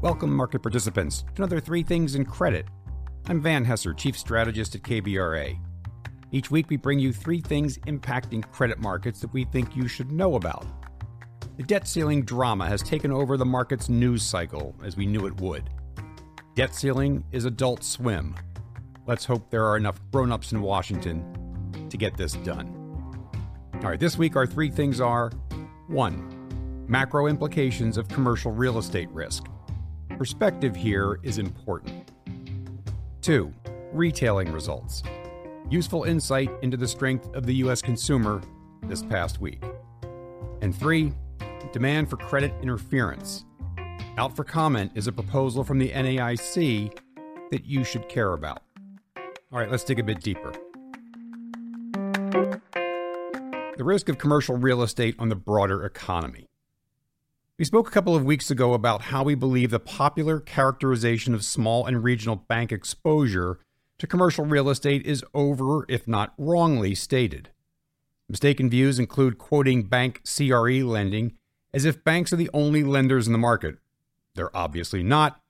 Welcome, market participants, to another Three Things in Credit. I'm Van Hesser, Chief Strategist at KBRA. Each week, we bring you three things impacting credit markets that we think you should know about. The debt ceiling drama has taken over the market's news cycle, as we knew it would. Debt ceiling is adult swim. Let's hope there are enough grown ups in Washington to get this done. All right, this week, our three things are 1. Macro implications of commercial real estate risk. Perspective here is important. 2. Retailing results. Useful insight into the strength of the U.S. consumer this past week. And 3. Demand for credit interference. Out for comment is a proposal from the NAIC that you should care about. All right, let's dig a bit deeper. The risk of commercial real estate on the broader economy. We spoke a couple of weeks ago about how we believe the popular characterization of small and regional bank exposure to commercial real estate is over, if not wrongly, stated. Mistaken views include quoting bank CRE lending as if banks are the only lenders in the market. They're obviously not.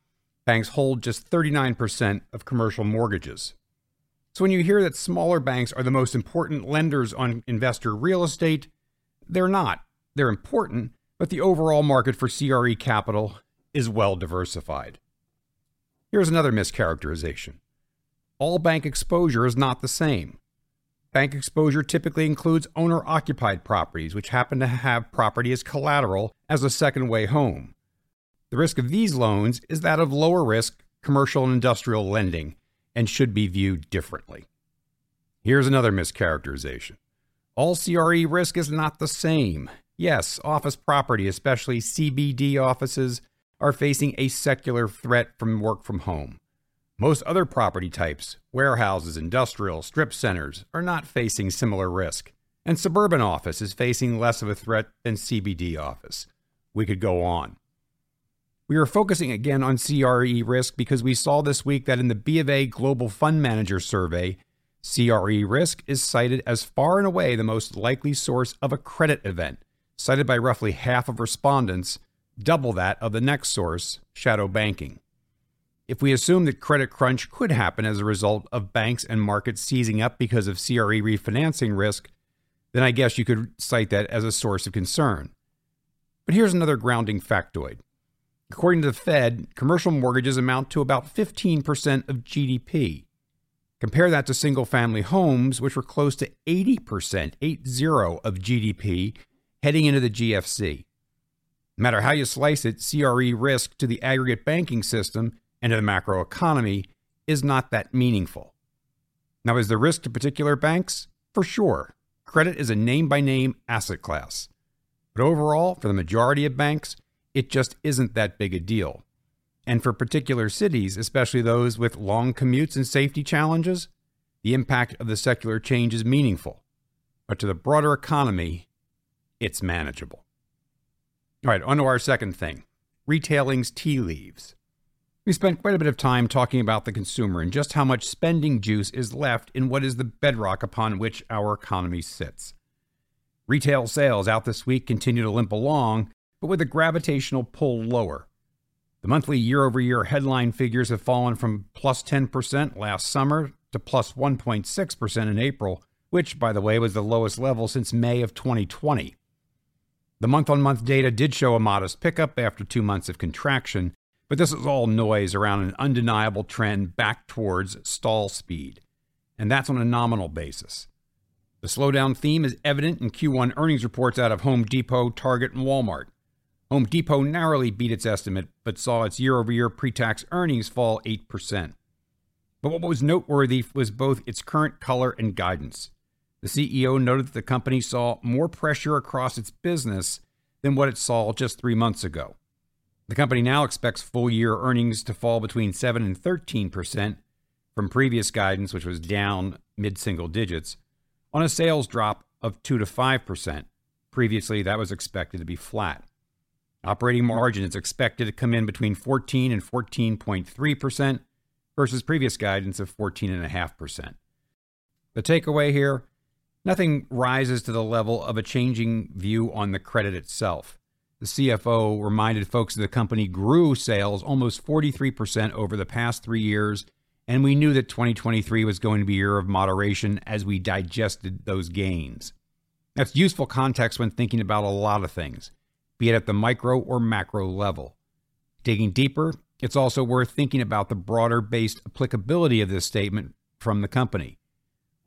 Banks hold just 39% of commercial mortgages. So when you hear that smaller banks are the most important lenders on investor real estate, they're not. They're important, but the overall market for CRE capital is well diversified. Here's another mischaracterization all bank exposure is not the same. Bank exposure typically includes owner occupied properties, which happen to have property as collateral as a second way home. The risk of these loans is that of lower risk commercial and industrial lending and should be viewed differently. Here's another mischaracterization all CRE risk is not the same. Yes, office property, especially CBD offices, are facing a secular threat from work from home. Most other property types, warehouses, industrial, strip centers, are not facing similar risk. And suburban office is facing less of a threat than CBD office. We could go on. We are focusing again on CRE risk because we saw this week that in the B of A Global Fund Manager Survey, CRE risk is cited as far and away the most likely source of a credit event, cited by roughly half of respondents, double that of the next source, shadow banking. If we assume that credit crunch could happen as a result of banks and markets seizing up because of CRE refinancing risk, then I guess you could cite that as a source of concern. But here's another grounding factoid. According to the Fed, commercial mortgages amount to about 15% of GDP. Compare that to single family homes, which were close to 80%, 80 of GDP heading into the GFC. No matter how you slice it, CRE risk to the aggregate banking system and to the macroeconomy is not that meaningful. Now, is the risk to particular banks? For sure. Credit is a name by name asset class. But overall, for the majority of banks, it just isn't that big a deal. And for particular cities, especially those with long commutes and safety challenges, the impact of the secular change is meaningful. But to the broader economy, it's manageable. All right, on to our second thing retailing's tea leaves. We spent quite a bit of time talking about the consumer and just how much spending juice is left in what is the bedrock upon which our economy sits. Retail sales out this week continue to limp along, but with a gravitational pull lower. The monthly year over year headline figures have fallen from plus 10% last summer to plus 1.6% in April, which, by the way, was the lowest level since May of 2020. The month on month data did show a modest pickup after two months of contraction, but this is all noise around an undeniable trend back towards stall speed. And that's on a nominal basis. The slowdown theme is evident in Q1 earnings reports out of Home Depot, Target, and Walmart. Home Depot narrowly beat its estimate, but saw its year over year pre tax earnings fall 8%. But what was noteworthy was both its current color and guidance. The CEO noted that the company saw more pressure across its business than what it saw just three months ago. The company now expects full year earnings to fall between 7 and 13% from previous guidance, which was down mid single digits, on a sales drop of 2 to 5%. Previously, that was expected to be flat. Operating margin is expected to come in between 14 and 14.3% versus previous guidance of 14.5%. The takeaway here Nothing rises to the level of a changing view on the credit itself. The CFO reminded folks that the company grew sales almost 43% over the past three years, and we knew that 2023 was going to be a year of moderation as we digested those gains. That's useful context when thinking about a lot of things, be it at the micro or macro level. Digging deeper, it's also worth thinking about the broader based applicability of this statement from the company.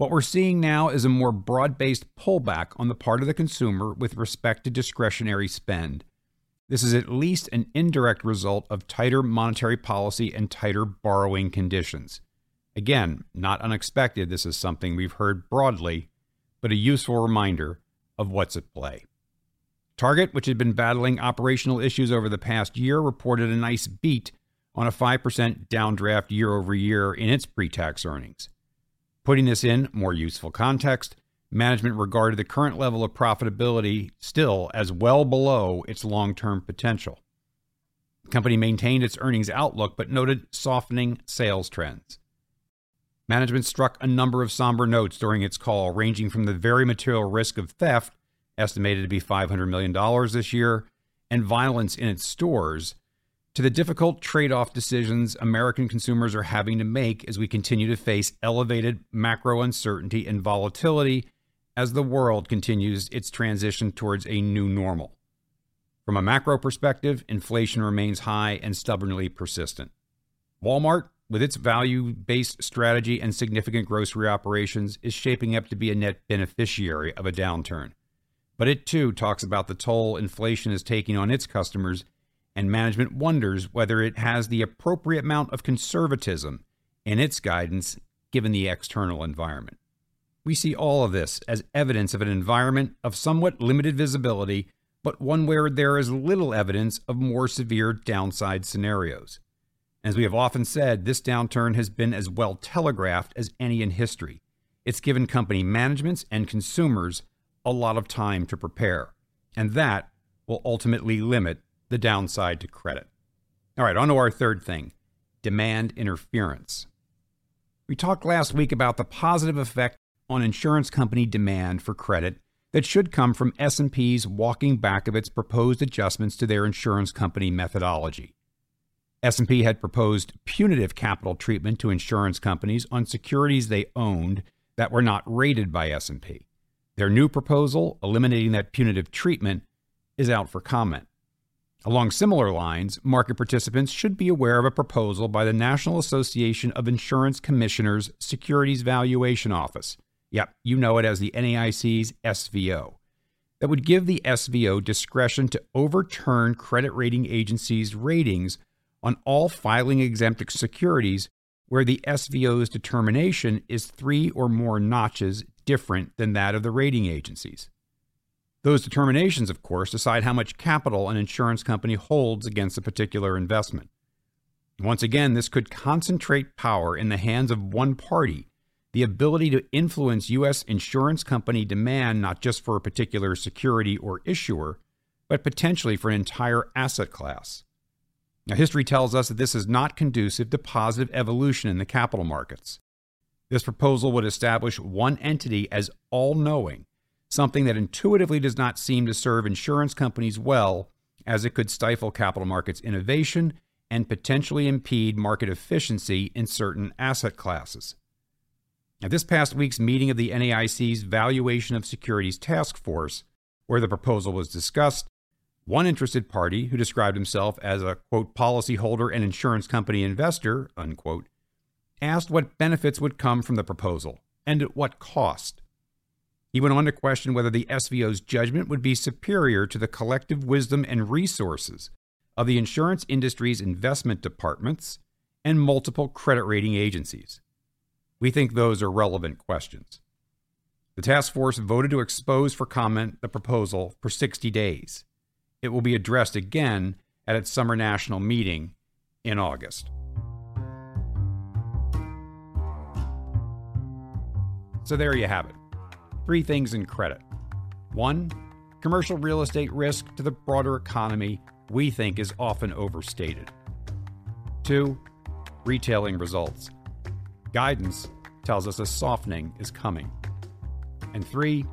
What we're seeing now is a more broad based pullback on the part of the consumer with respect to discretionary spend. This is at least an indirect result of tighter monetary policy and tighter borrowing conditions. Again, not unexpected, this is something we've heard broadly, but a useful reminder of what's at play. Target, which had been battling operational issues over the past year, reported a nice beat on a 5% downdraft year over year in its pre tax earnings. Putting this in more useful context, management regarded the current level of profitability still as well below its long term potential. The company maintained its earnings outlook but noted softening sales trends. Management struck a number of somber notes during its call, ranging from the very material risk of theft, estimated to be $500 million this year, and violence in its stores, to the difficult trade off decisions American consumers are having to make as we continue to face elevated macro uncertainty and volatility as the world continues its transition towards a new normal. From a macro perspective, inflation remains high and stubbornly persistent. Walmart, with its value based strategy and significant grocery operations, is shaping up to be a net beneficiary of a downturn. But it too talks about the toll inflation is taking on its customers and management wonders whether it has the appropriate amount of conservatism in its guidance given the external environment. We see all of this as evidence of an environment of somewhat limited visibility, but one where there is little evidence of more severe downside scenarios. As we have often said, this downturn has been as well telegraphed as any in history. It's given company managements and consumers a lot of time to prepare, and that will ultimately limit the downside to credit. All right, on to our third thing demand interference. We talked last week about the positive effect on insurance company demand for credit that should come from S&P's walking back of its proposed adjustments to their insurance company methodology. S&P had proposed punitive capital treatment to insurance companies on securities they owned that were not rated by S&P. Their new proposal, eliminating that punitive treatment, is out for comment. Along similar lines, market participants should be aware of a proposal by the National Association of Insurance Commissioners Securities Valuation Office. Yep, you know it as the NAIC's SVO. That would give the SVO discretion to overturn credit rating agencies' ratings on all filing exempt securities where the SVO's determination is three or more notches different than that of the rating agencies. Those determinations, of course, decide how much capital an insurance company holds against a particular investment. Once again, this could concentrate power in the hands of one party, the ability to influence U.S. insurance company demand not just for a particular security or issuer, but potentially for an entire asset class. Now, history tells us that this is not conducive to positive evolution in the capital markets. This proposal would establish one entity as all knowing something that intuitively does not seem to serve insurance companies well, as it could stifle capital markets innovation and potentially impede market efficiency in certain asset classes. At this past week's meeting of the NAIC's Valuation of Securities Task Force, where the proposal was discussed, one interested party, who described himself as a quote policyholder and insurance company investor, unquote, asked what benefits would come from the proposal and at what cost. He went on to question whether the SVO's judgment would be superior to the collective wisdom and resources of the insurance industry's investment departments and multiple credit rating agencies. We think those are relevant questions. The task force voted to expose for comment the proposal for 60 days. It will be addressed again at its summer national meeting in August. So there you have it. Three things in credit. One, commercial real estate risk to the broader economy we think is often overstated. Two, retailing results. Guidance tells us a softening is coming. And three,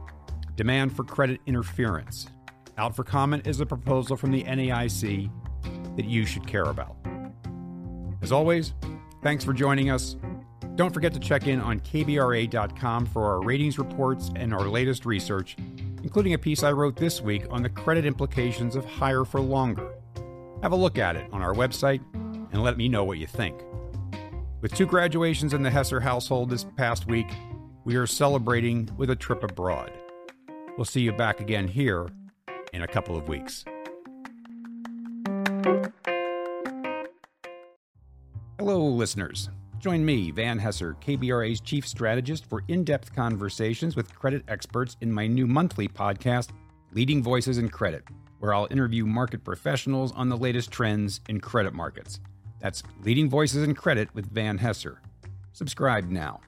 demand for credit interference. Out for comment is a proposal from the NAIC that you should care about. As always, thanks for joining us. Don't forget to check in on KBRA.com for our ratings reports and our latest research, including a piece I wrote this week on the credit implications of higher for longer. Have a look at it on our website and let me know what you think. With two graduations in the Hesser household this past week, we are celebrating with a trip abroad. We'll see you back again here in a couple of weeks. Hello, listeners. Join me, Van Hesser, KBRA's chief strategist, for in depth conversations with credit experts in my new monthly podcast, Leading Voices in Credit, where I'll interview market professionals on the latest trends in credit markets. That's Leading Voices in Credit with Van Hesser. Subscribe now.